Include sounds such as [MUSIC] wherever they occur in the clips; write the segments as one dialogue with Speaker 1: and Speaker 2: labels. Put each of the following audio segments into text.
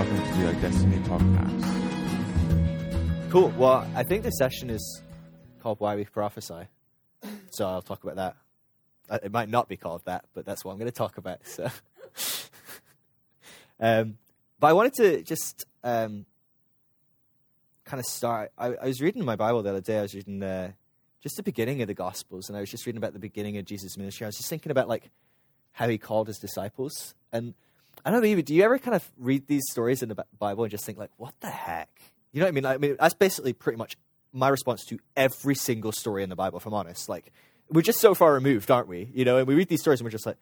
Speaker 1: welcome to the Destiny Podcast.
Speaker 2: Cool. Well, I think this session is called Why We Prophesy. So I'll talk about that. Uh, It might not be called that, but that's what I'm going to talk about. So, [LAUGHS] um, but I wanted to just um, kind of start. I, I was reading my Bible the other day. I was reading uh, just the beginning of the Gospels, and I was just reading about the beginning of Jesus' ministry. I was just thinking about like how he called his disciples, and I don't know, maybe do you ever kind of read these stories in the Bible and just think like, what the heck? You know what I mean? I mean, that's basically pretty much my response to every single story in the Bible. If I'm honest, like we're just so far removed, aren't we? You know, and we read these stories and we're just like,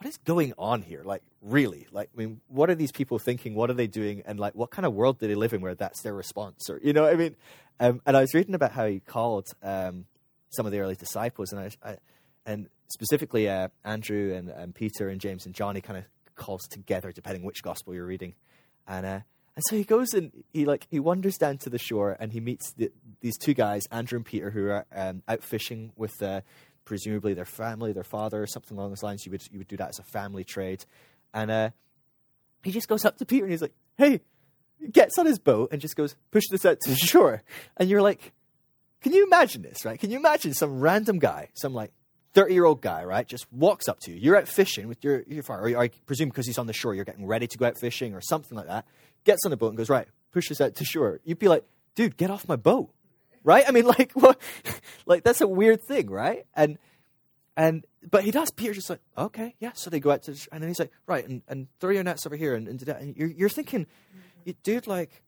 Speaker 2: what is going on here? Like, really? Like, I mean, what are these people thinking? What are they doing? And like, what kind of world do they live in where that's their response? Or you know, what I mean, um, and I was reading about how he called um, some of the early disciples, and I, I and specifically uh, Andrew and, and Peter and James and John. He kind of calls together, depending which gospel you're reading, and uh, and so he goes and he like he wanders down to the shore and he meets the, these two guys, Andrew and Peter, who are um, out fishing with uh, presumably their family, their father, something along those lines. You would you would do that as a family trade, and uh, he just goes up to Peter and he's like, "Hey," gets on his boat and just goes push this out to the [LAUGHS] shore, and you're like, "Can you imagine this? Right? Can you imagine some random guy, some like 30 year old guy, right, just walks up to you. You're out fishing with your, your or I presume because he's on the shore, you're getting ready to go out fishing or something like that. Gets on the boat and goes, right, pushes out to shore. You'd be like, dude, get off my boat. Right? I mean, [LAUGHS] like, what? like, that's a weird thing, right? And, and, but he does. Peter's just like, okay, yeah. So they go out to, the and then he's like, right, and, and throw your nets over here. And, and, do that. and you're, you're thinking, dude, like,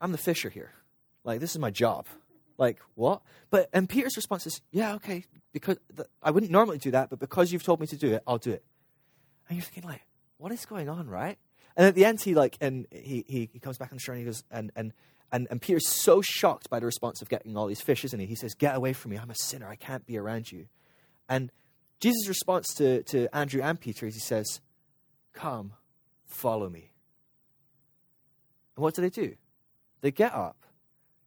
Speaker 2: I'm the fisher here. Like, this is my job. Like, what? But, and Peter's response is, yeah, okay, because th- I wouldn't normally do that, but because you've told me to do it, I'll do it. And you're thinking, like, what is going on, right? And at the end, he, like, and he, he, he comes back on the shore and he goes, and, and, and, and Peter's so shocked by the response of getting all these fish, isn't he? He says, get away from me. I'm a sinner. I can't be around you. And Jesus' response to, to Andrew and Peter is he says, come, follow me. And what do they do? They get up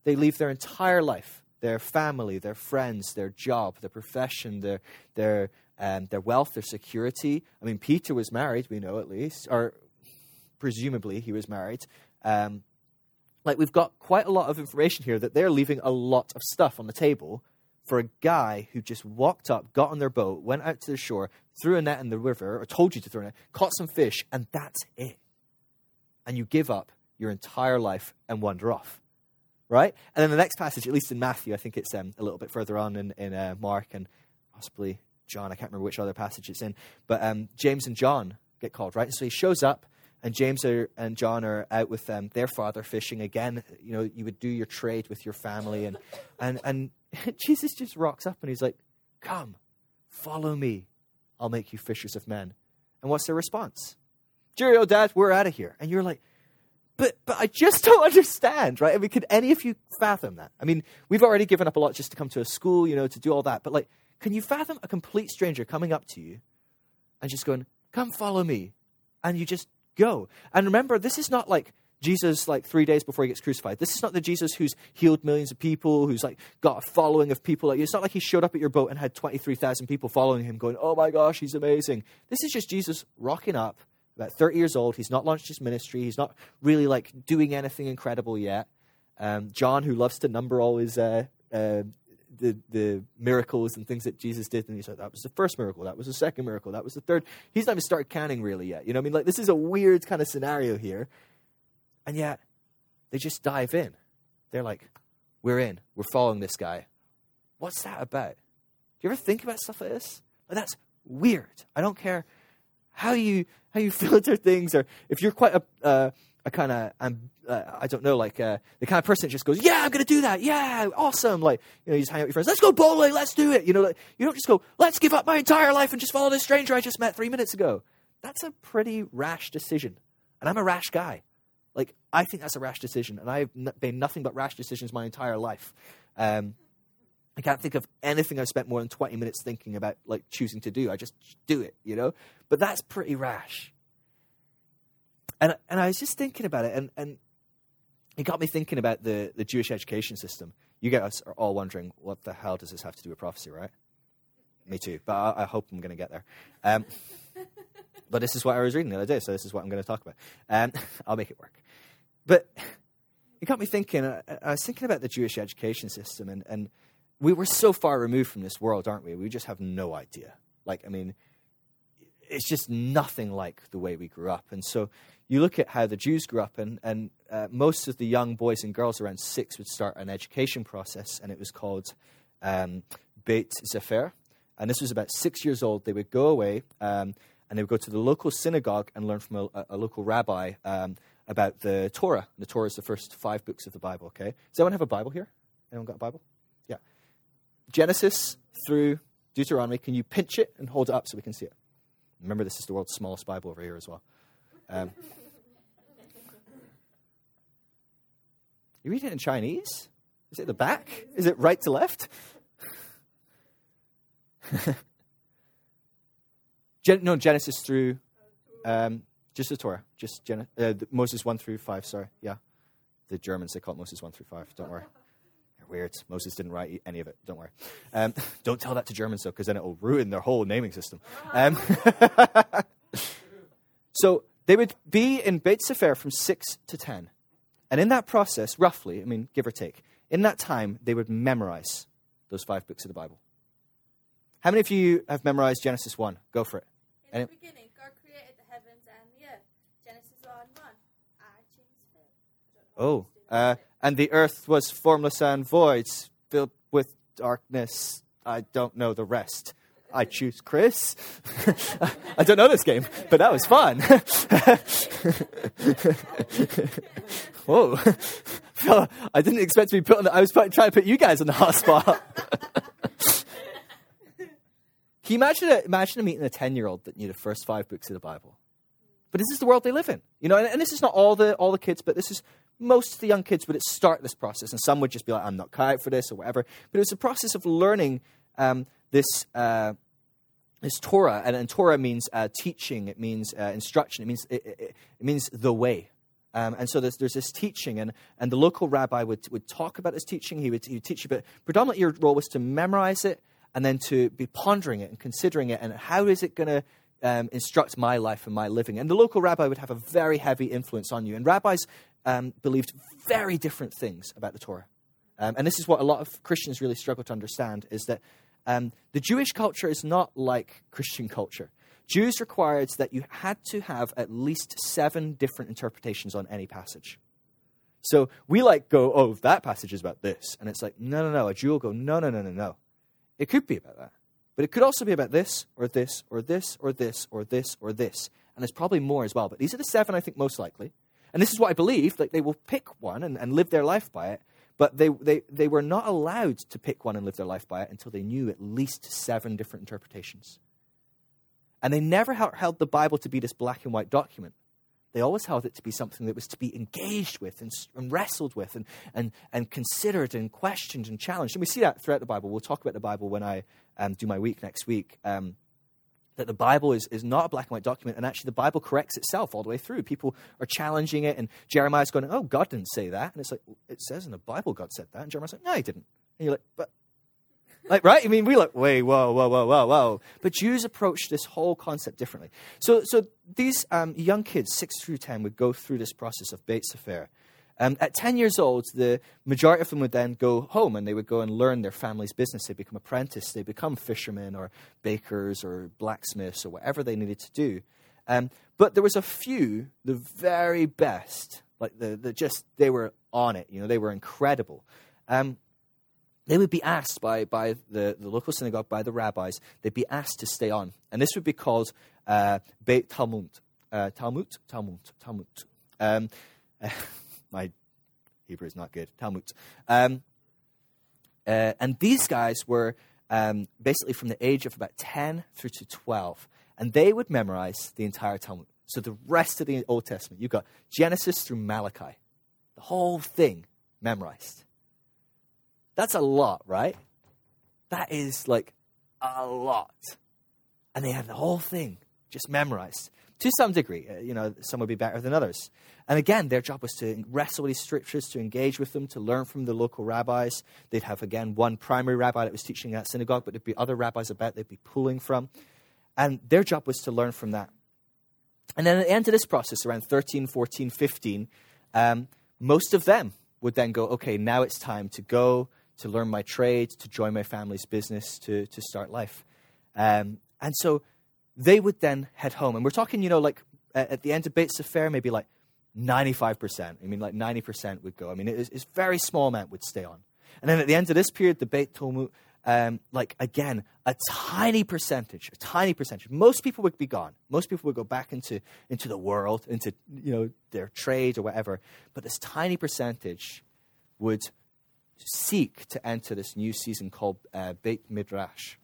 Speaker 2: they leave their entire life their family their friends their job their profession their their um, their wealth their security. I mean peter was married we know at least or presumably he was married. Um, like we've got quite a lot of information here that they're leaving a lot of stuff on the table for a guy who just walked up got on their boat went out to the shore threw a net in the river or told you to throw a net caught some fish and that's it. And you give up your entire life and wander off right? And then the next passage, at least in Matthew, I think it's um, a little bit further on in, in uh, Mark and possibly John. I can't remember which other passage it's in. But um, James and John get called, right? And So he shows up, and James are, and John are out with um, their father fishing again. You know, you would do your trade with your family, and and and [LAUGHS] Jesus just rocks up and he's like, "Come, follow me. I'll make you fishers of men." And what's their response? Cheerio, Dad. We're out of here. And you're like, but but I just [LAUGHS] don't understand, right? I mean, could any of you fathom that? I mean, we've already given up a lot just to come to a school, you know, to do all that. But like, can you fathom a complete stranger coming up to you and just going, "Come follow me," and you just go? And remember, this is not like Jesus like three days before he gets crucified. This is not the Jesus who's healed millions of people, who's like got a following of people. Like it's not like he showed up at your boat and had twenty three thousand people following him, going, "Oh my gosh, he's amazing." This is just Jesus rocking up about 30 years old. He's not launched his ministry. He's not really like doing anything incredible yet. Um, John, who loves to number all his uh, uh, the the miracles and things that Jesus did, and he's like, that was the first miracle, that was the second miracle, that was the third. He's not even started counting really yet. You know, I mean, like this is a weird kind of scenario here, and yet they just dive in. They're like, we're in. We're following this guy. What's that about? Do you ever think about stuff like this? Like, that's weird. I don't care how you how you [LAUGHS] filter things, or if you're quite a uh, a kind of um, uh, I don't know, like uh, the kind of person that just goes, "Yeah, I'm to do that. Yeah, awesome!" Like you know, you just hang out with your friends. Let's go bowling. Let's do it. You know, like, you don't just go, "Let's give up my entire life and just follow this stranger I just met three minutes ago." That's a pretty rash decision, and I'm a rash guy. Like I think that's a rash decision, and I've n- made nothing but rash decisions my entire life. Um, I can't think of anything I've spent more than 20 minutes thinking about, like choosing to do. I just do it, you know? But that's pretty rash. And, and I was just thinking about it, and, and it got me thinking about the, the Jewish education system. You guys are all wondering, what the hell does this have to do with prophecy, right? Me too, but I, I hope I'm going to get there. Um, [LAUGHS] But this is what I was reading the other day, so this is what I'm going to talk about. Um, [LAUGHS] I'll make it work. But it got me thinking. I, I was thinking about the Jewish education system, and, and we were so far removed from this world, aren't we? We just have no idea. Like, I mean, it's just nothing like the way we grew up. And so you look at how the Jews grew up, and, and uh, most of the young boys and girls around six would start an education process, and it was called um, Beit Sefer. And this was about six years old. They would go away um, and they would go to the local synagogue and learn from a, a local rabbi um, about the Torah. The Torah is the first five books of the Bible, okay? Does anyone have a Bible here? Anyone got a Bible? Genesis through Deuteronomy. Can you pinch it and hold it up so we can see it? Remember, this is the world's smallest Bible over here as well. Um, you read it in Chinese? Is it the back? Is it right to left? [LAUGHS] Gen- no, Genesis through um, just the Torah, just Gen- uh, Moses one through five. Sorry, yeah, the Germans they call it Moses one through five. Don't worry, weird. Moses didn't write any of it. Don't worry. Um, [LAUGHS] don't tell that to Germans though, because then it will ruin their whole naming system. Um, [LAUGHS] so they would be in Beit Sefer from six to ten, and in that process, roughly, I mean, give or take, in that time, they would memorize those five books of the Bible. How many of you have memorized Genesis 1? Go for it.
Speaker 3: In the beginning, God created the heavens and the earth. Genesis 1 1. I choose Phil. I don't know
Speaker 2: Oh,
Speaker 3: what to do
Speaker 2: uh. And the earth was formless and void, filled with darkness. I don't know the rest. I choose Chris. [LAUGHS] I don't know this game, but that was fun. [LAUGHS] Whoa. I didn't expect to be put on the, I was trying to put you guys on the hot spot. [LAUGHS] Can you imagine a, imagine meeting a 10 year old that knew the first five books of the Bible? But this is the world they live in. You know, and, and this is not all the all the kids, but this is most of the young kids would start this process, and some would just be like, "I'm not cut out for this" or whatever. But it was a process of learning um, this uh, this Torah, and, and Torah means uh, teaching. It means uh, instruction. It means it, it, it means the way. Um, and so there's, there's this teaching, and, and the local rabbi would, would talk about his teaching. He would, he would teach you, but predominantly your role was to memorize it and then to be pondering it and considering it, and how is it going to um, instruct my life and my living? And the local rabbi would have a very heavy influence on you. And rabbis um, believed very different things about the Torah. Um, and this is what a lot of Christians really struggle to understand is that um, the Jewish culture is not like Christian culture. Jews required that you had to have at least seven different interpretations on any passage. So we like go, oh, that passage is about this. And it's like, no, no, no. A Jew will go, no, no, no, no, no. It could be about that. But it could also be about this, or this, or this, or this, or this, or this. And there's probably more as well. But these are the seven I think most likely. And this is what I believe. Like they will pick one and, and live their life by it. But they, they, they were not allowed to pick one and live their life by it until they knew at least seven different interpretations. And they never held, the Bible to be this black and white document. They always held it to be something that was to be engaged with and, and wrestled with and, and, and considered and questioned and challenged. And we see that throughout the Bible. We'll talk about the Bible when I um, do my week next week. Um, that the Bible is, is not a black and white document, and actually the Bible corrects itself all the way through. People are challenging it, and Jeremiah's going, Oh, God didn't say that. And it's like, It says in the Bible God said that. And Jeremiah's like, No, he didn't. And you're like, But like, right? I mean, we like, wait, whoa, whoa, whoa, whoa, whoa. But Jews approach this whole concept differently. So, so these um, young kids, six through ten, would go through this process of Beit Sefer. Um, at 10 years old, the majority of them would then go home and they would go and learn their family's business. They become apprentices, they become fishermen or bakers or blacksmiths or whatever they needed to do. Um, but there was a few, the very best, like the, the just, they were on it, you know, they were incredible. Um, they would be asked by, by the, the local synagogue, by the rabbis, they'd be asked to stay on. And this would be called uh, Beit Talmud. Uh, Talmud? Talmud. Talmud. Um, [LAUGHS] my Hebrew is not good. Talmud. Um, uh, and these guys were um, basically from the age of about 10 through to 12. And they would memorize the entire Talmud. So the rest of the Old Testament, you've got Genesis through Malachi, the whole thing memorized. That's a lot, right? That is like a lot. And they had the whole thing just memorized to some degree. Uh, you know, some would be better than others. And again, their job was to wrestle with these scriptures, to engage with them, to learn from the local rabbis. They'd have, again, one primary rabbi that was teaching that synagogue, but there'd be other rabbis about they'd be pulling from. And their job was to learn from that. And then at the end of this process, around 13, 14, 15, um, most of them would then go, okay, now it's time to go, to learn my trade, to join my family's business, to, to start life. Um, and so they would then head home. And we're talking, you know, like at, the end of Beit Sefer, maybe like 95%. I mean, like 90% would go. I mean, it's, it's very small amount would stay on. And then at the end of this period, the Beit Talmud, um, like again, a tiny percentage, a tiny percentage. Most people would be gone. Most people would go back into, into the world, into you know their trade or whatever. But this tiny percentage would seek to enter this new season called uh, Beit Midrash,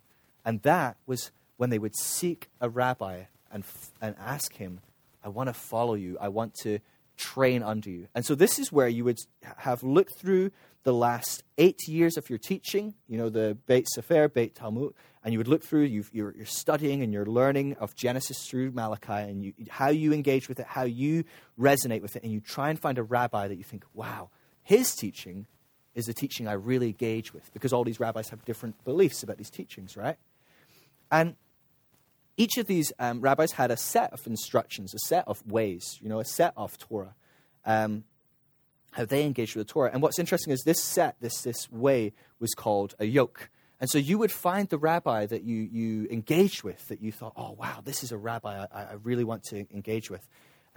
Speaker 2: and that was when they would seek a rabbi and and ask him, "I want to follow you. I want to." train under you. And so this is where you would have looked through the last eight years of your teaching, you know, the Beit Sefer, Beit Talmud, and you would look through, you are you're studying and you're learning of Genesis through Malachi and you, how you engage with it, how you resonate with it, and you try and find a rabbi that you think, wow, his teaching is the teaching I really engage with, because all these rabbis have different beliefs about these teachings, right? And each of these um, rabbis had a set of instructions, a set of ways, you know, a set of Torah. Um, how they engaged with the Torah. And what's interesting is this set, this, this way, was called a yoke. And so you would find the rabbi that you, you engaged with, that you thought, oh, wow, this is a rabbi I, I really want to engage with.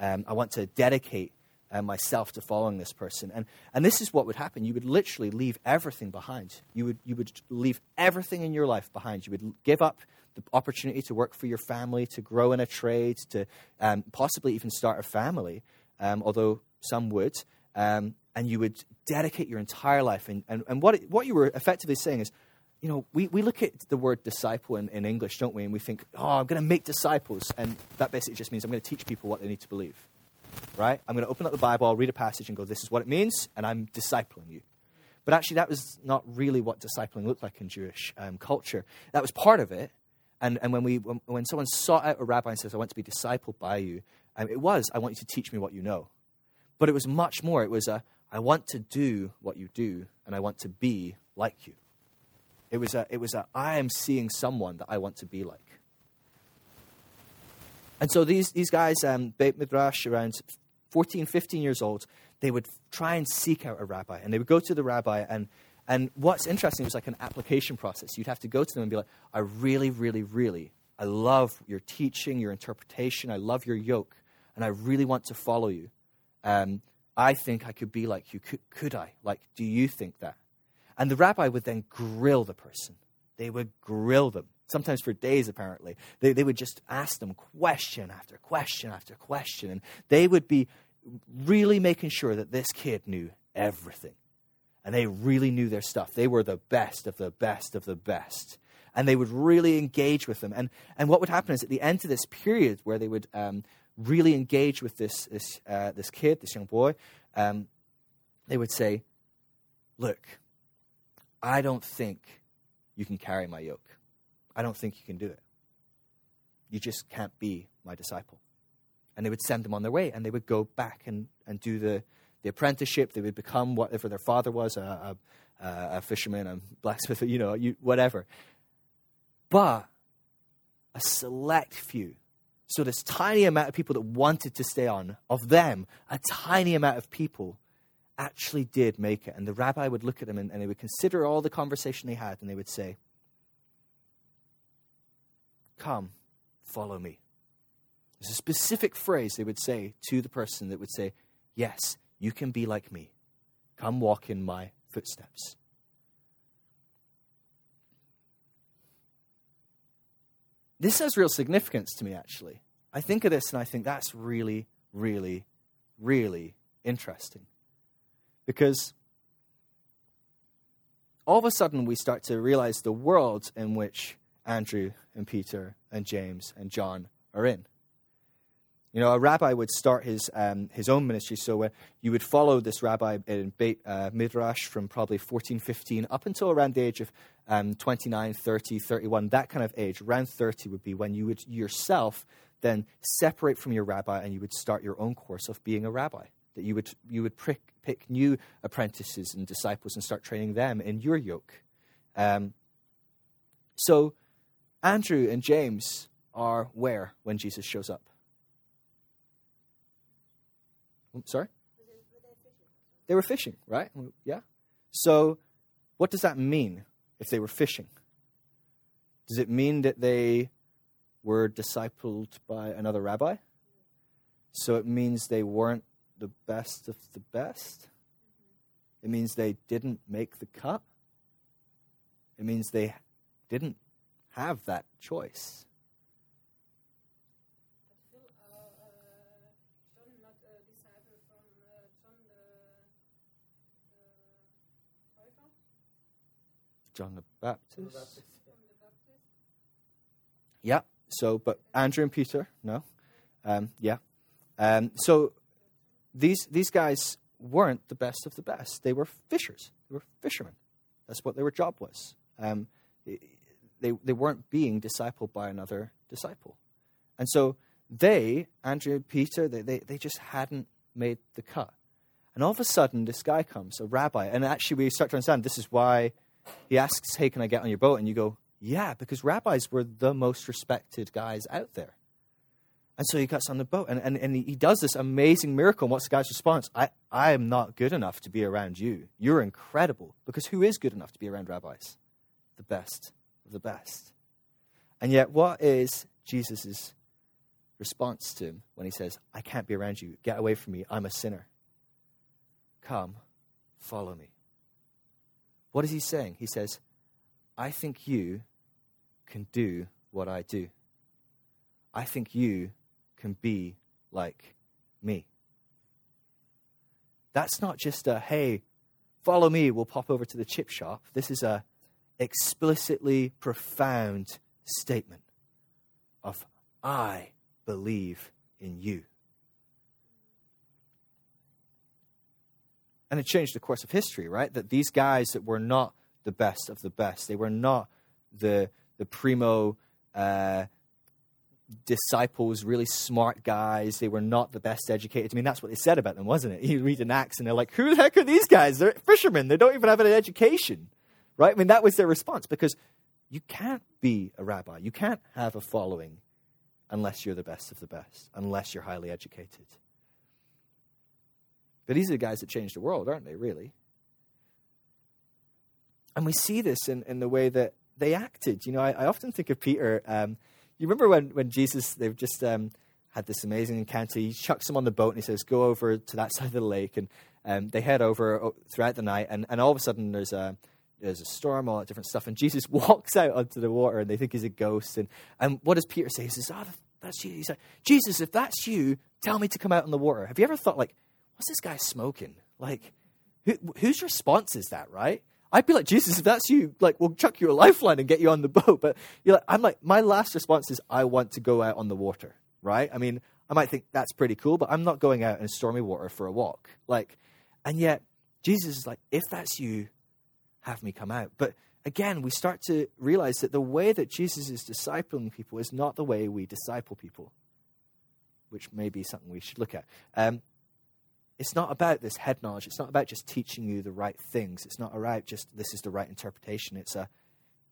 Speaker 2: Um, I want to dedicate uh, myself to following this person. And, and this is what would happen. You would literally leave everything behind. You would, you would leave everything in your life behind. You would give up the opportunity to work for your family, to grow in a trade, to um, possibly even start a family, um, although some would. Um, and you would dedicate your entire life. And, and, and what, what you were effectively saying is, you know, we, we look at the word disciple in, in English, don't we? And we think, oh, I'm going to make disciples. And that basically just means I'm going to teach people what they need to believe. Right? I'm going to open up the Bible, I'll read a passage and go, this is what it means, and I'm discipling you. But actually, that was not really what discipling looked like in Jewish um, culture. That was part of it. And, and when, we, when, when someone sought out a rabbi and says, I want to be discipled by you, um, it was, I want you to teach me what you know. But it was much more. It was a, I want to do what you do, and I want to be like you. It was a, it was a, I am seeing someone that I want to be like. And so these, these guys, um, Beit Midrash, around 14, 15 years old, they would try and seek out a rabbi. And they would go to the rabbi. And, and what's interesting was like an application process. You'd have to go to them and be like, I really, really, really, I love your teaching, your interpretation. I love your yoke. And I really want to follow you. Um, I think I could be like you. Could, could I? Like, do you think that? And the rabbi would then grill the person. They would grill them, sometimes for days, apparently. They, they would just ask them question after question after question. And they would be really making sure that this kid knew everything. And they really knew their stuff. They were the best of the best of the best. And they would really engage with them. And, and what would happen is at the end of this period where they would um, really engage with this, this, uh, this kid, this young boy, um, they would say, Look, I don't think you can carry my yoke. I don't think you can do it. You just can't be my disciple. And they would send them on their way, and they would go back and, and do the, the apprenticeship. They would become whatever their father was a, a, a fisherman, a blacksmith, [LAUGHS] you know, you, whatever. But a select few so, this tiny amount of people that wanted to stay on, of them, a tiny amount of people actually did make it. And the rabbi would look at them and, and they would consider all the conversation they had and they would say, Come, follow me. There's a specific phrase they would say to the person that would say, Yes, you can be like me. Come walk in my footsteps. This has real significance to me, actually. I think of this and I think that's really, really, really interesting. Because all of a sudden we start to realize the world in which Andrew and Peter and James and John are in. You know, a rabbi would start his, um, his own ministry, so uh, you would follow this rabbi in Beit uh, Midrash from probably 14, 15, up until around the age of um, 29, 30, 31, that kind of age. Around 30 would be when you would yourself then separate from your rabbi and you would start your own course of being a rabbi. That you would, you would pick, pick new apprentices and disciples and start training them in your yoke. Um, so, Andrew and James are where when Jesus shows up? Sorry?
Speaker 3: Was it, were they fishing?
Speaker 2: They were fishing, right? Yeah. So, what does that mean if they were fishing? Does it mean that they were discipled by another rabbi? So it means they weren't the best of the best? It means they didn't make the cut? It means they didn't have that choice.
Speaker 4: John the
Speaker 2: Baptist.
Speaker 4: from the Baptist.
Speaker 2: Yeah. So, but Andrew and Peter, no. Um, yeah. Um, so these these guys weren't the best of the best. They were fishers. They were fishermen. That's what their job was. Um, they they weren't being discipled by another disciple, and so they, Andrew and Peter, they, they, they just hadn't made the cut. And all of a sudden, this guy comes, a rabbi, and actually we start to understand this is why he asks, "Hey, can I get on your boat?" And you go, "Yeah," because rabbis were the most respected guys out there. And so he gets on the boat and, and, and he does this amazing miracle. And what's the guy's response? I, I am not good enough to be around you. You're incredible. Because who is good enough to be around rabbis? The best of the best. And yet, what is Jesus' response to him when he says, I can't be around you? Get away from me. I'm a sinner. Come, follow me. What is he saying? He says, I think you can do what I do. I think you can be like me. That's not just a, hey, follow me, we'll pop over to the chip shop. This is a explicitly profound statement of, I believe in you. And it changed the course of history, right? That these guys that were not the best of the best, they were not the, the primo uh, disciples, really smart guys. They were not the best educated. I mean, that's what they said about them, wasn't it? [LAUGHS] You read an Acts and they're like, who the heck are these guys? They're fishermen. They don't even have an education, right? I mean, that was their response because you can't be a rabbi. You can't have a following unless you're the best of the best, unless you're highly educated. But these are the guys that changed the world, aren't they, really? And we see this in, in the way that they acted. You know, I, I often think of Peter. Um, you remember when, when Jesus, they've just um, had this amazing encounter. He chucks them on the boat and he says, Go over to that [LAUGHS] side of the lake. And um, they head over oh, throughout the night. And, and all of a sudden, there's a, there's a storm, all that different stuff. And Jesus [LAUGHS] walks out onto the water and they think he's a ghost. And, and what does Peter say? He says, Oh, that's you. He's like, Jesus, if that's you, tell me to come out in the water. Have you ever thought, like, what's this guy smoking? Like, who, whose response is that, right? I'd be like, Jesus, if that's you, like, we'll chuck you a lifeline and get you on the [LAUGHS] boat. But you're like, I'm like, my last response is, I want to go out on the water, right? I mean, I might think that's pretty cool, but I'm not going out in stormy water for a walk. Like, and yet, Jesus is like, if that's you, have me come out. But again, we start to realize that the way that Jesus is discipling people is not the way we disciple people, which may be something we should look at. Um, it's not about this head knowledge. It's not about just teaching you the right things. It's not about just this is the right interpretation. It's a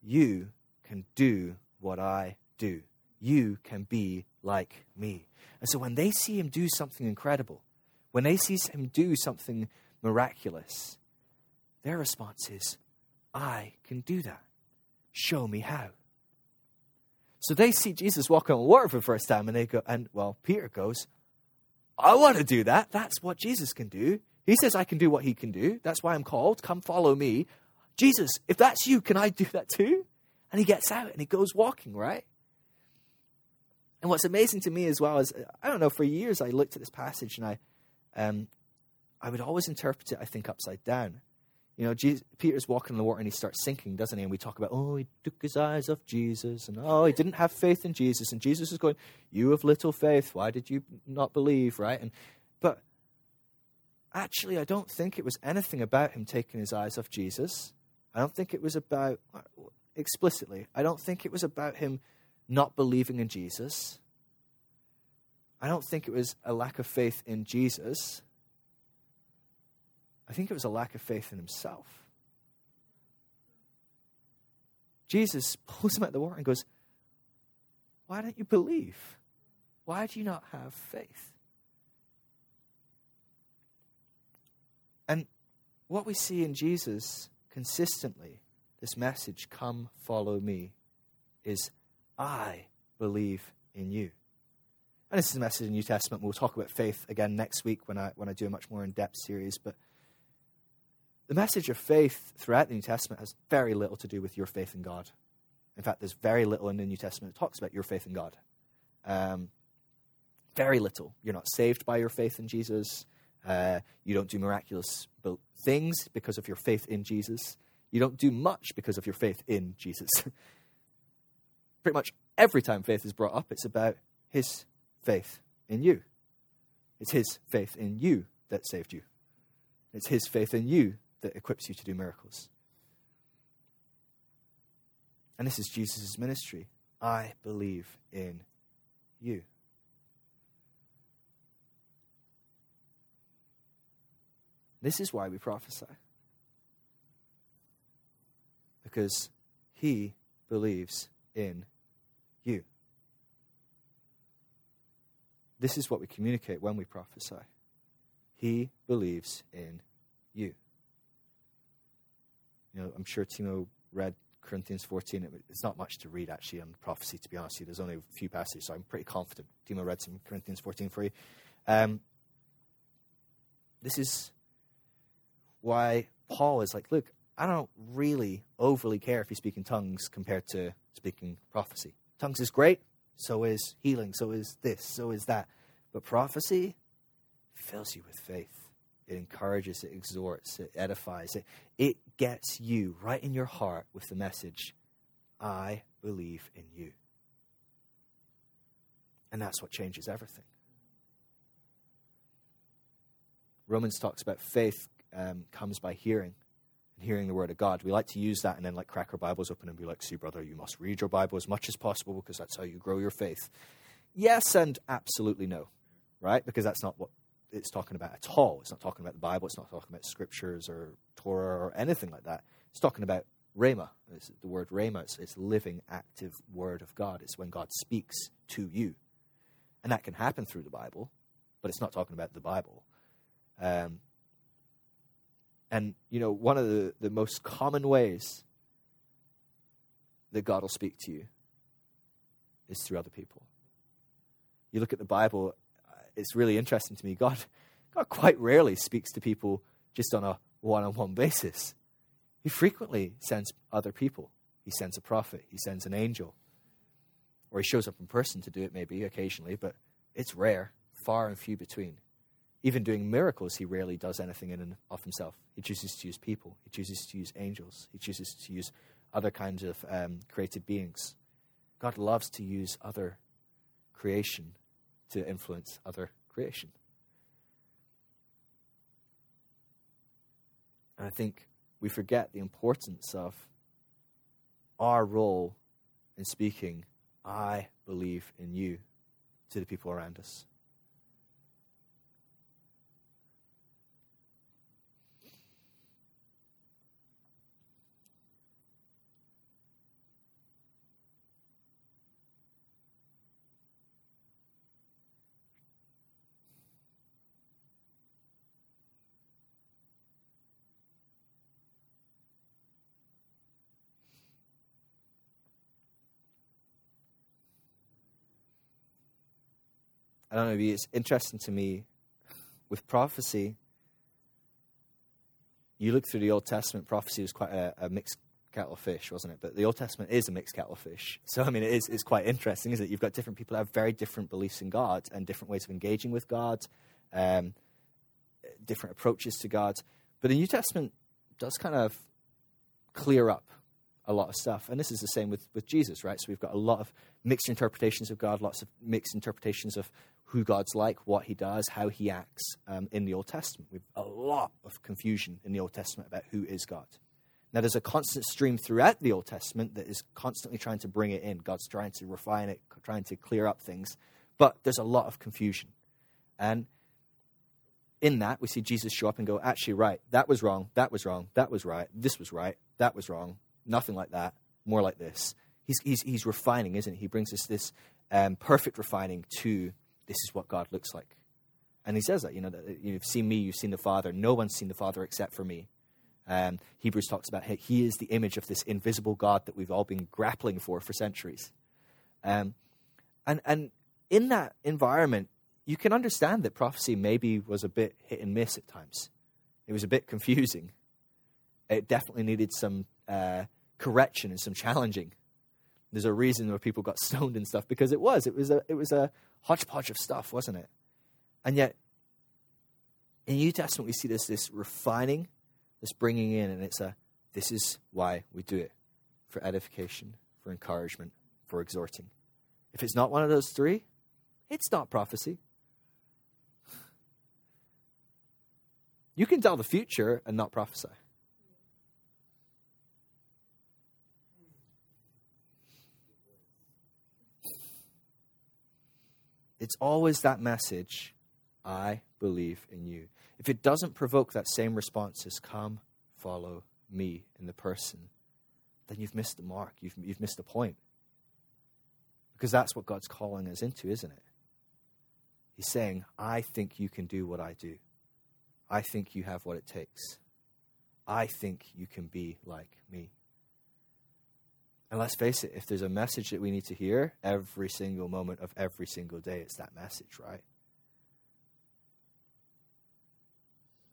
Speaker 2: you can do what I do. You can be like me. And so when they see him do something incredible, when they see him do something miraculous, their response is, I can do that. Show me how. So they see Jesus walking on water for the first time, and they go, and well, Peter goes, I want to do that. That's what Jesus can do. He says I can do what he can do. That's why I'm called. Come follow me. Jesus, if that's you, can I do that too? And he gets out and he goes walking, right? And what's amazing to me as well is, I don't know, for years I looked at this passage and I, um, I would always interpret it, I think, upside down. You know, Jesus, Peter's walking in the water and he starts sinking, doesn't he? And we talk about, oh, he took his eyes off Jesus, and oh, he didn't have faith in Jesus. And Jesus is going, you have little faith. Why did you not believe, right? And but actually, I don't think it was anything about him taking his eyes off Jesus. I don't think it was about explicitly. I don't think it was about him not believing in Jesus. I don't think it was a lack of faith in Jesus. I think it was a lack of faith in himself. Jesus pulls him out of the water and goes, Why don't you believe? Why do you not have faith? And what we see in Jesus consistently, this message, come follow me, is I believe in you. And this is a message in the New Testament. We'll talk about faith again next week when I, when I do a much more in depth series. But the message of faith throughout the New Testament has very little to do with your faith in God. In fact, there's very little in the New Testament that talks about your faith in God. Um, very little. You're not saved by your faith in Jesus. Uh, you don't do miraculous things because of your faith in Jesus. You don't do much because of your faith in Jesus. [LAUGHS] Pretty much every time faith is brought up, it's about his faith in you. It's his faith in you that saved you. It's his faith in you that equips you to do miracles. And this is Jesus' ministry. I believe in you. This is why we prophesy. Because he believes in you. This is what we communicate when we prophesy. He believes in you. You know, I'm sure Timo read Corinthians 14. It's not much to read actually on prophecy, to be honest. There's only a few passages, so I'm pretty confident. Timo read some Corinthians 14 for you. Um, this is why Paul is like, look, I don't really overly care if you speak in tongues compared to speaking prophecy. Tongues is great, so is healing, so is this, so is that. But prophecy fills you with faith. It encourages, it exhorts, it edifies, it, it gets you right in your heart with the message, I believe in you. And that's what changes everything. Romans talks about faith um, comes by hearing and hearing the word of God. We like to use that and then like crack our Bibles open and be like, see, brother, you must read your Bible as much as possible because that's how you grow your faith. Yes and absolutely no, right? Because that's not what it's talking about at all. It's not talking about the Bible. It's not talking about scriptures or Or anything like that. It's talking about Rhema. It's the word Rhema. It's, it's living, active word of God. It's when God speaks to you. And that can happen through the Bible, but it's not talking about the Bible. Um, and, you know, one of the, the most common ways that God will speak to you is through other people. You look at the Bible, uh, it's really interesting to me. God, God quite rarely speaks to people just on a one on one basis. He frequently sends other people. He sends a prophet, he sends an angel, or he shows up in person to do it maybe occasionally, but it's rare, far and few between. Even doing miracles, he rarely does anything in and of himself. He chooses to use people, he chooses to use angels, he chooses to use other kinds of um, created beings. God loves to use other creation to influence other creation. And I think we forget the importance of our role in speaking, I believe in you, to the people around us. I don't know, it's interesting to me with prophecy. You look through the Old Testament, prophecy was quite a, a mixed kettle of fish, wasn't it? But the Old Testament is a mixed kettle of fish. [LAUGHS] So, I mean, it is it's quite interesting, isn't it? You've got different people that have very different beliefs in God and different ways of engaging with God, um, different approaches to God. But the New Testament does kind of clear up a lot of stuff. And this is the same with, with Jesus, right? So we've got a lot of mixed interpretations of God, lots of mixed interpretations of who God's like, what he does, how he acts um, in the Old Testament. We've a lot of confusion in the Old Testament about who is God. Now, there's a constant stream throughout the Old Testament that is constantly trying to bring it in. God's trying to refine it, trying to clear up things. But there's a lot of confusion. And in that, we see Jesus show up and go, actually, right, that was wrong, that was wrong, that was right, this was right, that was wrong, nothing like that, more like this. He's, he's, he's refining, isn't he? He brings us this um, perfect refining to this is what God looks like. And he says that, you know, that you've seen me, you've seen the Father. No one's seen the Father except for me. Um, Hebrews talks about he is the image of this invisible God that we've all been grappling for for centuries. Um, and, and in that environment, you can understand that prophecy maybe was a bit hit and miss at times. It was a bit confusing. It definitely needed some uh, correction and some challenging. There's a reason where people got [LAUGHS] stoned and stuff because it was. It was a, it was a hodgepodge of stuff, wasn't it? And yet, in the New Testament, we see this, this refining, this bringing in, and it's a this is why we do it for edification, for encouragement, for exhorting. If it's not one of those three, it's not prophecy. You can tell the future and not prophesy. It's always that message I believe in you. If it doesn't provoke that same response as come, follow me in the person, then you've missed the mark. You've, you've missed the point. Because that's what God's calling us into, isn't it? He's saying, I think you can do what I do. I think you have what it takes. I think you can be like me. And let's face it, if there's a message that we need to hear every single moment of every single day, it's that message, right?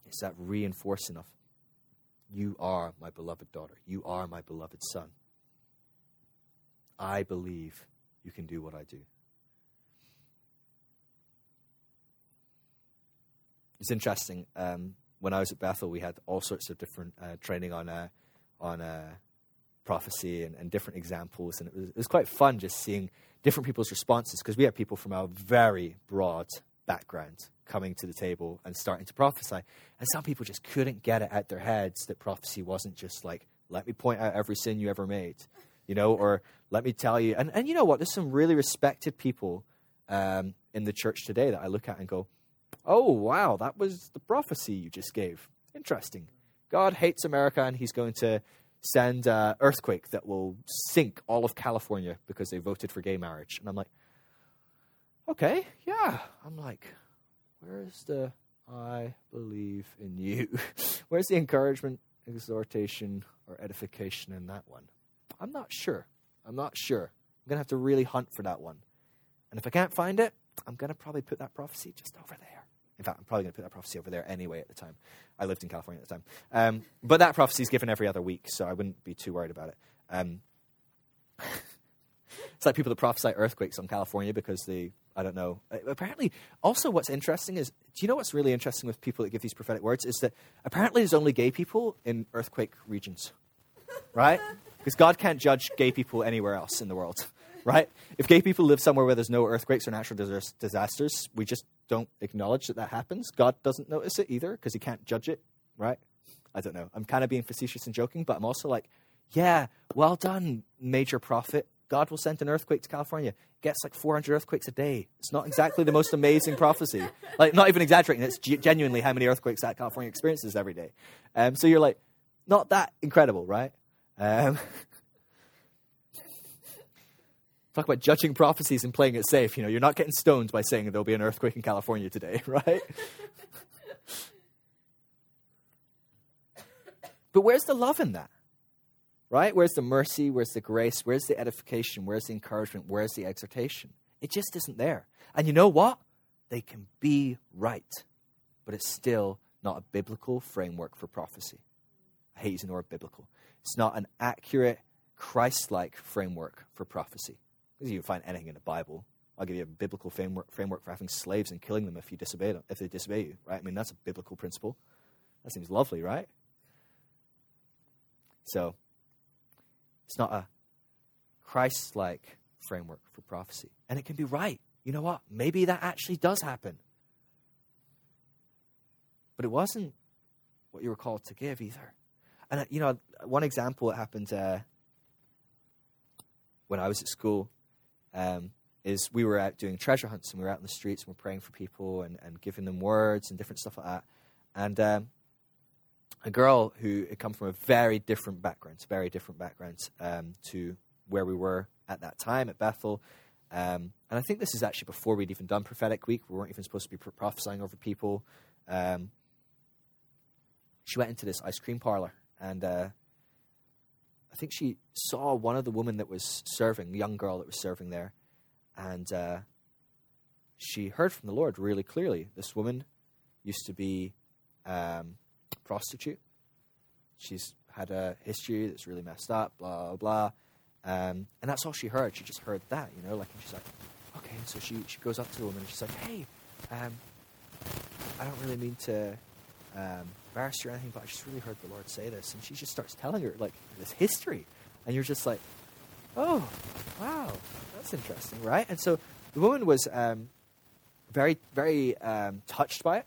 Speaker 2: It's that reinforcing of, you are my beloved daughter. You are my beloved son. I believe you can do what I do. It's interesting. Um, when I was at Bethel, we had all sorts of different uh, training on uh, on uh, prophecy and, and, different examples, and it was, it was quite fun just seeing different people's responses because we had people from a very broad background coming to the table and starting to prophesy, and some people just couldn't get it out their heads that prophecy wasn't just like let me point out every sin you ever made, you know, or let me tell you. And and you know what? There's some really respected people um, in the church today that I look at and go Oh, wow, that was the prophecy you just gave. Interesting. God hates America and he's going to send an earthquake that will sink all of California because they voted for gay marriage. And I'm like, okay, yeah. I'm like, where's the I believe in you? [LAUGHS] where's the encouragement, exhortation, or edification in that one? I'm not sure. I'm not sure. I'm going to have to really hunt for that one. And if I can't find it, I'm going to probably put that prophecy just over there. In fact, I'm probably going to put that prophecy over there anyway at the time. I lived in California at the time. Um, but that prophecy is given every other week, so I wouldn't be too worried about it. Um, [LAUGHS] it's like people that prophesy earthquakes on California because they, I don't know. Uh, apparently, also what's interesting is, do you know what's really interesting with people that give these prophetic words? Is that apparently there's only gay people in earthquake regions, right? [LAUGHS] Because God can't judge gay people anywhere else in the world right? If gay people live somewhere where there's no earthquakes or natural disasters, we just don't acknowledge that that happens. God doesn't notice it either because he can't judge it, right? I don't know. I'm kind of being facetious and joking, but I'm also like, yeah, well done, major prophet. God will send an earthquake to California. Gets like 400 earthquakes a day. It's not exactly the most amazing prophecy. Like, not even exaggerating. It's g- genuinely how many earthquakes that California experiences every day. Um, so you're like, not that incredible, right? Um, Talk about judging prophecies and playing it safe. You know, you're not getting stoned by saying there'll be an earthquake in California today, [LAUGHS] right? but where's the love in that? Right? Where's the mercy? Where's the grace? Where's the edification? Where's the encouragement? Where's the exhortation? It just isn't there. And you know what? They can be right, but it's still not a biblical framework for prophecy. I hate using the word biblical. It's not an accurate, Christ like framework for prophecy. You find anything in the Bible. I'll give you a biblical framework, framework for having slaves and killing them if you disobey them, if they disobey you, right? I mean, that's a biblical principle. That seems lovely, right? So, it's not a Christ like framework for prophecy. And it can be right. You know what? Maybe that actually does happen. But it wasn't what you were called to give either. And, uh, you know, one example that happened uh, when I was at school um, is we were out doing treasure hunts and we were out in the streets and we are praying for people and, and giving them words and different stuff like that. And um, a girl who had come from a very different background, very different background um, to where we were at that time at Bethel, Um, and I think this is actually before we'd even done prophetic week. We weren't even supposed to be pro- prophesying over people. Um, she went into this ice cream parlor and uh, I think she saw one of the women that was serving, young girl that was serving there, and uh, she heard from the Lord really clearly. This woman used to be um, a prostitute. She's had a history that's really messed up, blah, blah, blah. Um, and that's all she heard. She just heard that, you know, like, and she's like, okay. So she, she goes up to the woman and she's like, hey, um, I don't really mean to um, embarrass you or anything, but I just really heard the Lord say this. And she just starts telling her, like, this history. And you're just like, oh, wow, that's interesting, right? And so the woman was um, very, very um, touched by it.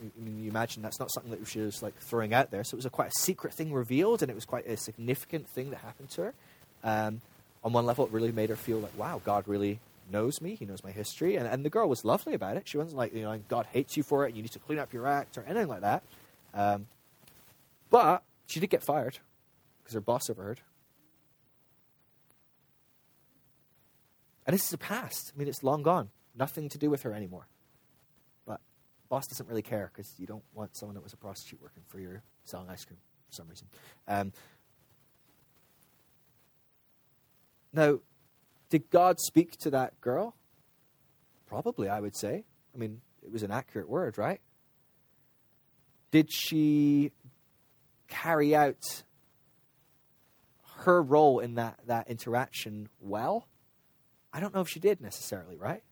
Speaker 2: I mean, you imagine that's not something that she was like throwing out there. So it was a quite a secret thing revealed, and it was quite a significant thing that happened to her. Um, on one level, it really made her feel like, wow, God really knows me. He knows my history. And, and the girl was lovely about it. She wasn't like, you know, God hates you for it. and You need to clean up your act or anything like that. Um, but she did get fired because her boss overheard. And this is the past. I mean, it's long gone. Nothing to do with her anymore. But boss doesn't really care because you don't want someone that was a prostitute working for you selling ice cream for some reason. Um, now, did God speak to that girl? Probably, I would say. I mean, it was an accurate word, right? Did she carry out her role in that, that interaction well? I don't know if she did necessarily, right?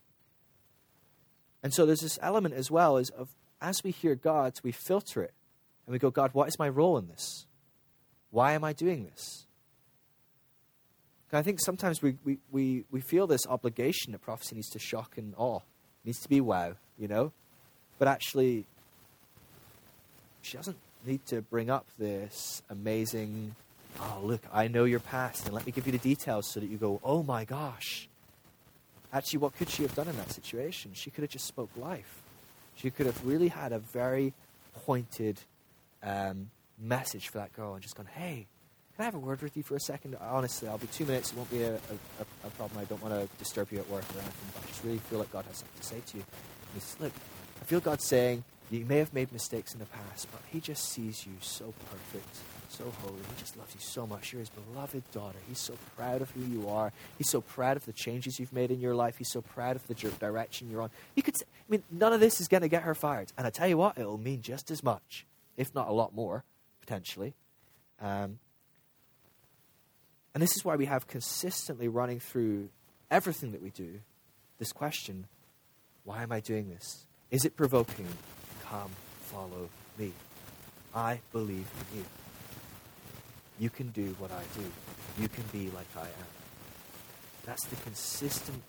Speaker 2: And so there's this element as well is of as we hear God, we filter it and we go, God, what is my role in this? Why am I doing this? I think sometimes we, we, we, we feel this obligation that prophecy needs to shock and awe, needs to be wow, you know? But actually, she doesn't need to bring up this amazing, oh, look, I know your past, and let me give you the details so that you go, oh my gosh. Actually, what could she have done in that situation? She could have just spoke life. She could have really had a very pointed um, message for that girl and just gone, hey, can I have a word with you for a second? Honestly, I'll be two minutes. It won't be a, a, a problem. I don't want to disturb you at work or anything, but I just really feel like God has something to say to you. And he says, Look, I feel God saying, you may have made mistakes in the past, but He just sees you so perfect, so holy. He just loves you so much. You're His beloved daughter. He's so proud of who you are. He's so proud of the changes you've made in your life. He's so proud of the direction you're on. You could, say, I mean, none of this is going to get her fired. And I tell you what, it'll mean just as much, if not a lot more, potentially. Um, and this is why we have consistently running through everything that we do this question why am I doing this? Is it provoking? Come, follow me. I believe in you. You can do what I do. You can be like I am. That's the consistent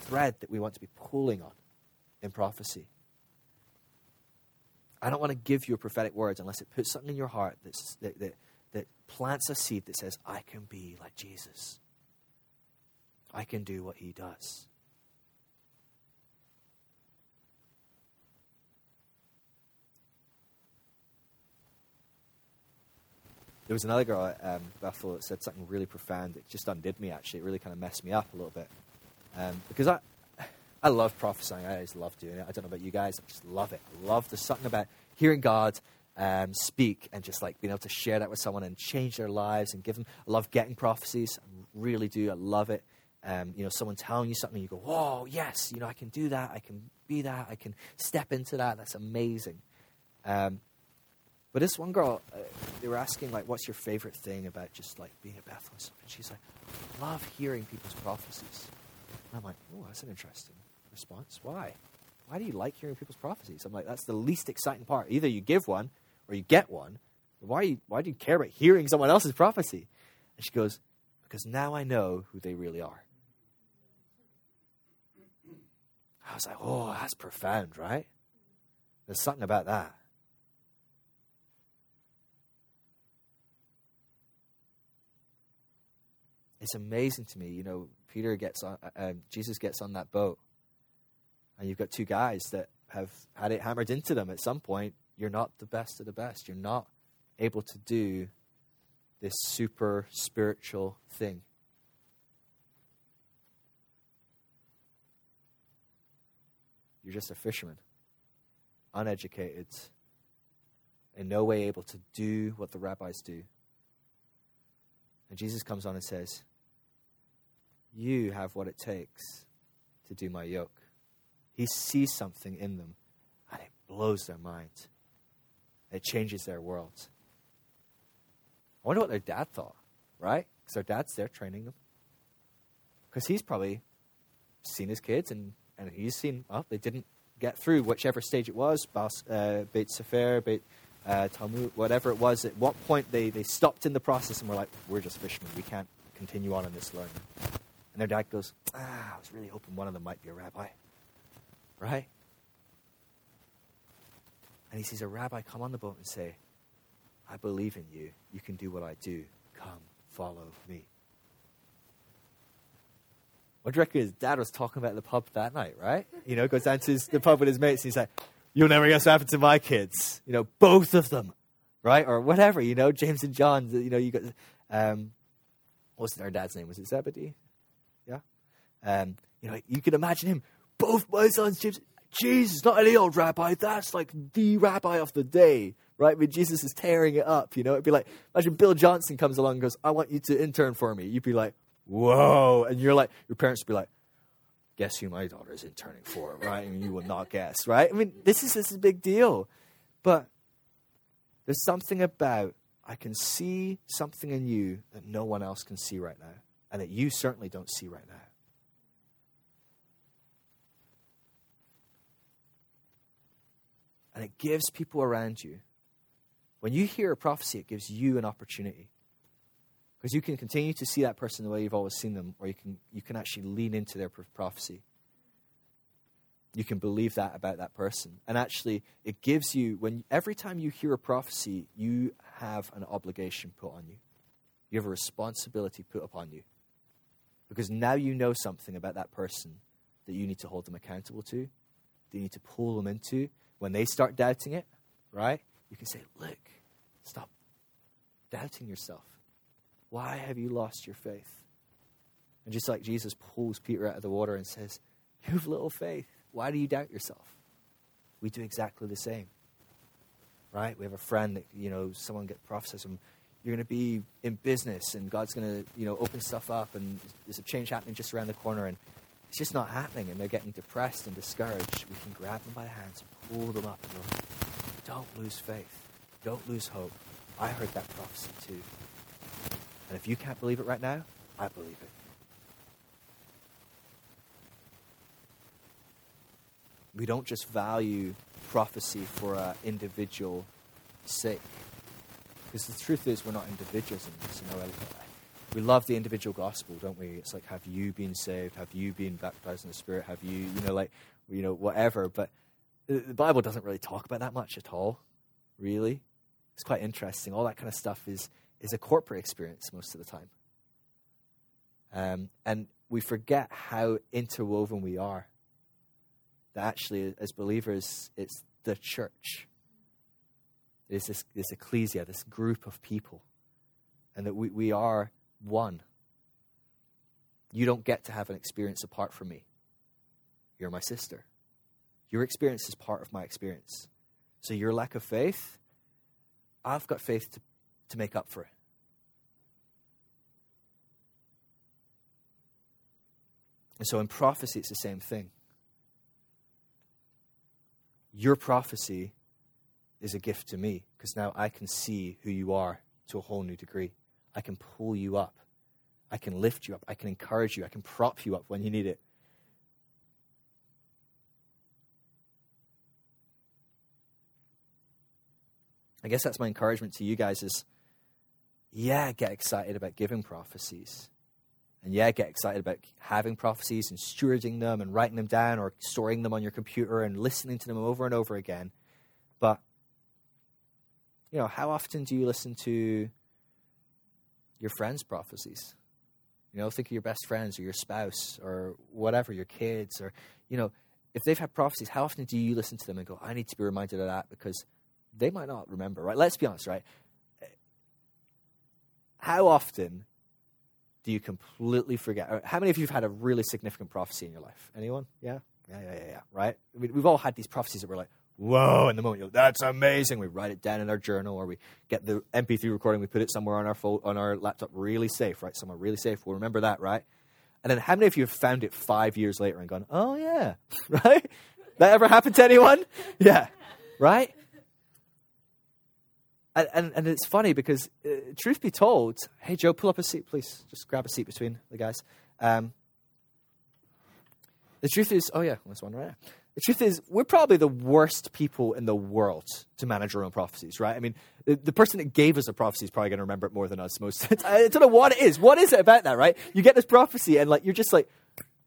Speaker 2: thread that we want to be pulling on in prophecy. I don't want to give you prophetic words unless it puts something in your heart that, that, that plants a seed that says, I can be like Jesus. I can do what he does. There was another girl at um, Bethel that said something really profound. It just undid me, actually. It really kind of messed me up a little bit. Um, because I, I love prophesying. I always love doing it. I don't know about you guys. I just love it. I love there's something about hearing God um, speak and just like being able to share that with someone and change their lives and give them. I love getting prophecies. I really do. I love it. Um, you know, someone telling you something, you go, "Whoa, yes! You know, I can do that. I can be that. I can step into that. That's amazing." Um, but this one girl, uh, they were asking like, "What's your favorite thing about just like being at Bethel?" And, she's like, "I love hearing people's prophecies." And I'm like, "Oh, that's an interesting response. Why? Why do you like hearing people's prophecies?" I'm like, "That's the least exciting part. Either you give one or you get one. Why, you, why do you care about hearing someone else's prophecy? And she goes, Because now I know who they really are. I was like, Oh, that's profound, right? There's something about that. it's amazing to me. You know, Peter gets on, uh, um, Jesus gets on that boat, and you've got two guys that have had it hammered into them at some point. You're not the best of the best. You're not able to do this super spiritual thing. You're just a fisherman, uneducated, in no way able to do what the rabbis do. And Jesus comes on and says, you have what it takes to do my yoke. He sees something in them, and it blows their mind. It changes their world. I wonder what their dad thought, right? Because their dad's there training them. Because he's probably seen his kids, and, and he's seen, well, they didn't get through whichever stage it was, Bas, uh, Beit Sefer, Beit uh, Talmud, whatever it was. At what point they, they stopped in the process and were like, we're just fishermen. We can't continue on in this learning. And their dad goes, ah, I was really hoping one of them might be a rabbi. Right? And he sees a rabbi come on the boat and say, I believe in you. You can do what I do. Come, follow me. What do reckon his dad was talking about the pub that night, right? You know, goes down to his, the pub with his mates and he's like, You'll never guess what happened to my kids. You know, both of them, right? Or whatever, you know, James and John, you know, you got, um, what's their dad's name? Was it Zebedee? Um, you know, you can imagine him, both my sons, James, Jesus, not any old rabbi, that's like the rabbi of the day, right? Mean, Jesus is tearing it up, you know? It'd be like, imagine Bill Johnson comes along and goes, I want you to intern for me. You'd be like, whoa. And you're like, your parents would be like, guess who my daughter is interning for, right? and you will not guess, right? I mean, this is, this is a big deal. But there's something about, I can see something in you that no one else can see right now, and that you certainly don't see right now. And it gives people around you. When you hear a prophecy, it gives you an opportunity. Because you can continue to see that person the way you've always seen them, or you can, you can actually lean into their prophecy. You can believe that about that person. And actually, it gives you, when every time you hear a prophecy, you have an obligation put on you. You have a responsibility put upon you. Because now you know something about that person that you need to hold them accountable to, that you need to pull them into. When they start doubting it, right? You can say, Look, stop doubting yourself. Why have you lost your faith? And just like Jesus pulls Peter out of the water and says, You have little faith. Why do you doubt yourself? We do exactly the same. Right? We have a friend that, you know, someone get prophesies him, you're going to be in business and God's going to, you know, open stuff up and there's a change happening just around the corner and it's just not happening and they're getting depressed and discouraged. We can grab them by the hands and pull them up and go, don't lose faith. Don't lose hope. I heard that prophecy too. And if you can't believe it right now, I believe it. We don't just value prophecy for an individual sake. Because the truth is, we're not individuals in this. You know, we love the individual gospel, don't we? It's like, have you been saved? Have you been baptized in the Spirit? Have you, you know, like, you know, whatever. But the Bible doesn't really talk about that much at all, really. It's quite interesting. All that kind of stuff is is a corporate experience most of the time. Um, and we forget how interwoven we are. That actually, as believers, it's the church. It's this, this ecclesia, this group of people. And that we, we are one. You don't get to have an experience apart from me. You're my sister. Your experience is part of my experience. So your lack of faith, I've got faith to to make up for it. And so in prophecy, it's the same thing. Your prophecy is a gift to me because now I can see who you are to a whole new degree. I can pull you up. I can lift you up. I can encourage you. I can prop you up when you need it. I guess that's my encouragement to you guys is yeah, get excited about giving prophecies. And yeah, get excited about having prophecies and stewarding them and writing them down or storing them on your computer and listening to them over and over again. But, you know, how often do you listen to your friends' prophecies? You know, think of your best friends or your spouse or whatever, your kids, or, you know, if they've had prophecies, how often do you listen to them and go, I need to be reminded of that because they might not remember, right? Let's be honest, right? How often do you completely forget? Uh, how many of you have had a really significant prophecy in your life? Anyone? Yeah? Yeah, yeah, yeah, yeah. Right? We've all had these prophecies that we're like, whoa, in the moment, that's amazing. We write it down in our journal or we get the MP3 recording, we put it somewhere on our, on our laptop really safe, right? Somewhere really safe. We'll remember that, right? And then how many of you have found it five years later and gone, oh, yeah, [LAUGHS] right? That ever happened to anyone? Yeah, right? And, and, and it's funny because, uh, truth be told, hey, Joe, pull up a seat, please. Just grab a seat between the guys. Um, the truth is, oh, yeah, there's one right there. The truth is, we're probably the worst people in the world to manage our own prophecies, right? I mean, the, the person that gave us a prophecy is probably going to remember it more than us most. [LAUGHS] I don't know what it is. What is it about that, right? You get this prophecy and like you're just like,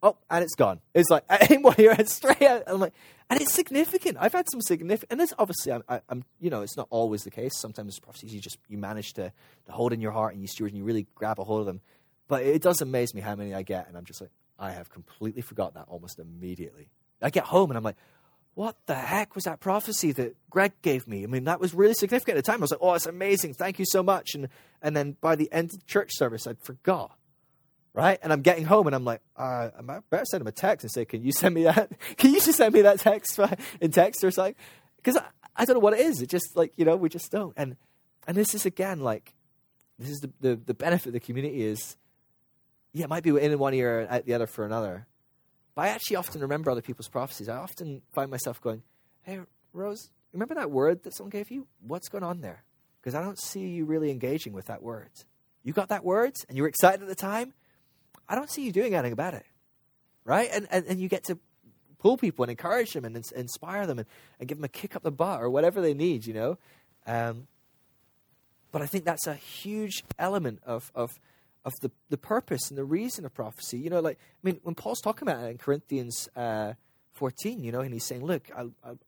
Speaker 2: oh, and it's gone. It's like [LAUGHS] aim while you're straight out. And I'm like, and it's significant. I've had some significant, and this obviously, I'm, I, am you know, it's not always the case. Sometimes prophecies you just you manage to, to hold in your heart and you steward and you really grab a hold of them. But it does amaze me how many I get, and I'm just like, I have completely forgot that almost immediately. I get home and I'm like, what the heck was that prophecy that Greg gave me? I mean, that was really significant at the time. I was like, oh, it's amazing. Thank you so much. And, and then by the end of the church service, I'd forgot. Right? And I'm getting home and I'm like, uh, I better send him a text and say, can you send me that? [LAUGHS] Can you just send me that text in text or something? Because I, I don't know what it is. It just like, you know, we just don't. And, and this is again like, this is the, the, the benefit of the community is, yeah, it might be in one ear and out the other for another but I actually often remember other people's prophecies. I often find myself going, Hey, Rose, remember that word that someone gave you? What's going on there? Because I don't see you really engaging with that word. You got that word and you were excited at the time. I don't see you doing anything about it. Right? And, and, and you get to pull people and encourage them and ins- inspire them and, and give them a kick up the butt or whatever they need, you know? Um, but I think that's a huge element of, of of the, the purpose and the reason of prophecy. You know, like, I mean, when Paul's talking about it in Corinthians uh, 14, you know, and he's saying, look, I,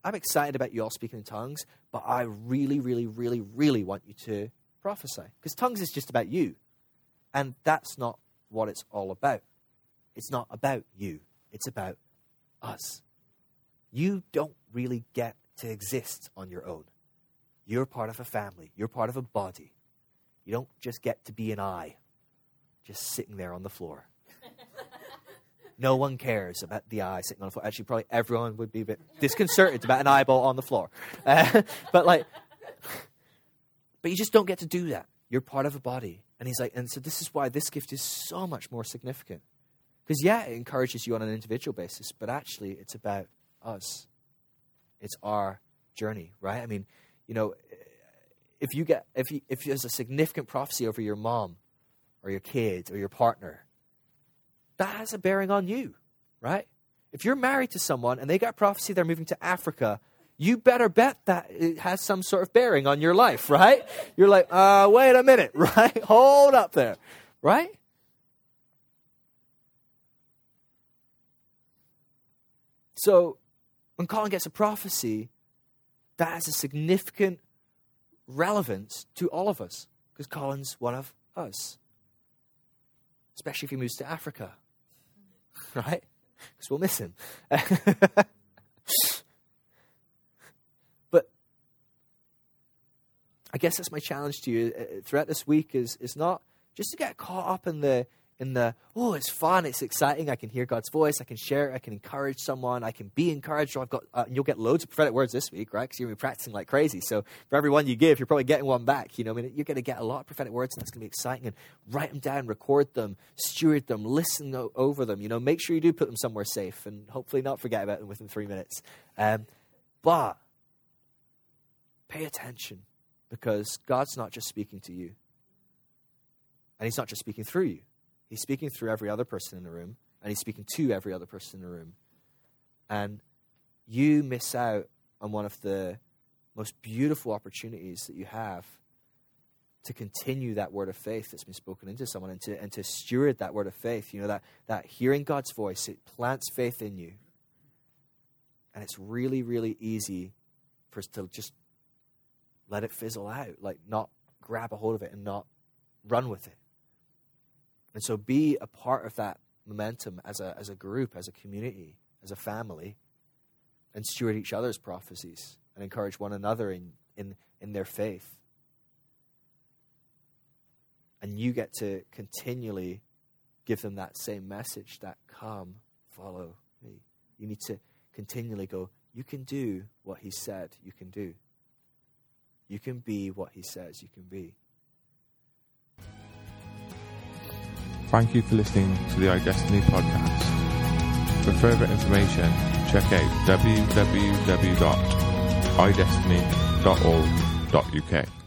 Speaker 2: am excited about you all speaking in tongues, but I really, really, really, really want you to prophesy. Because tongues is just about you. And that's not what it's all about. It's not about you, it's about us. You don't really get to exist on your own. You're part of a family, you're part of a body. You don't just get to be an eye just sitting there on the floor. no one cares about the eye sitting on the floor. Actually, probably everyone would be a bit disconcerted about an eyeball on the floor. Uh, [LAUGHS] but like, but you just don't get to do that. You're part of a body. And he's like, and so this is why this gift is so much more significant. Because yeah, it encourages you on an individual basis, but actually it's about us. It's our journey, right? I mean, you know, if you get if you, if there's a significant prophecy over your mom or your kids or your partner, that has a bearing on you, right? If you're married to someone and they got prophecy they're moving to Africa, you better bet that it has some sort of bearing on your life, right? You're like, uh, wait a minute, [LAUGHS] right? Hold up there, right? So when Colin gets a prophecy, that has a significant relevance to all of us because Colin's one of us especially if he moves to Africa, [LAUGHS] right? Because we'll miss him. [LAUGHS] but I guess that's my challenge to you uh, throughout this week is, is not just to get caught up in the in the oh it's fun it's exciting i can hear god's voice i can share it i can encourage someone i can be encouraged. I've got uh, you'll get loads of prophetic words this week right? Because you're going to be practicing like crazy. So for every one you give you're probably getting one back you know i mean? You're going to get a lot of prophetic words and that's going to be exciting and write them down record them steward them listen over them you know? Make sure you do put them somewhere safe and hopefully not forget about them within three minutes. Um, but pay attention because god's not just speaking to you and he's not just speaking through you He's speaking through every other person in the room, and he's speaking to every other person in the room. And you miss out on one of the most beautiful opportunities that you have to continue that word of faith that's been spoken into someone and to, and to steward that word of faith. You know, that, that hearing God's voice, it plants faith in you. And it's really, really easy for us to just let it fizzle out, like not grab a hold of it and not run with it. And so be a part of that momentum as a, as a group, as a community, as a family, and steward each other's prophecies and encourage one another in, in, in their faith. And you get to continually give them that same message that come, follow me. You need to continually go, you can do what he said you can do. You can be what he says you can be.
Speaker 1: Thank you for listening to the iDestiny podcast. For further information, check out www.idestiny.org.uk.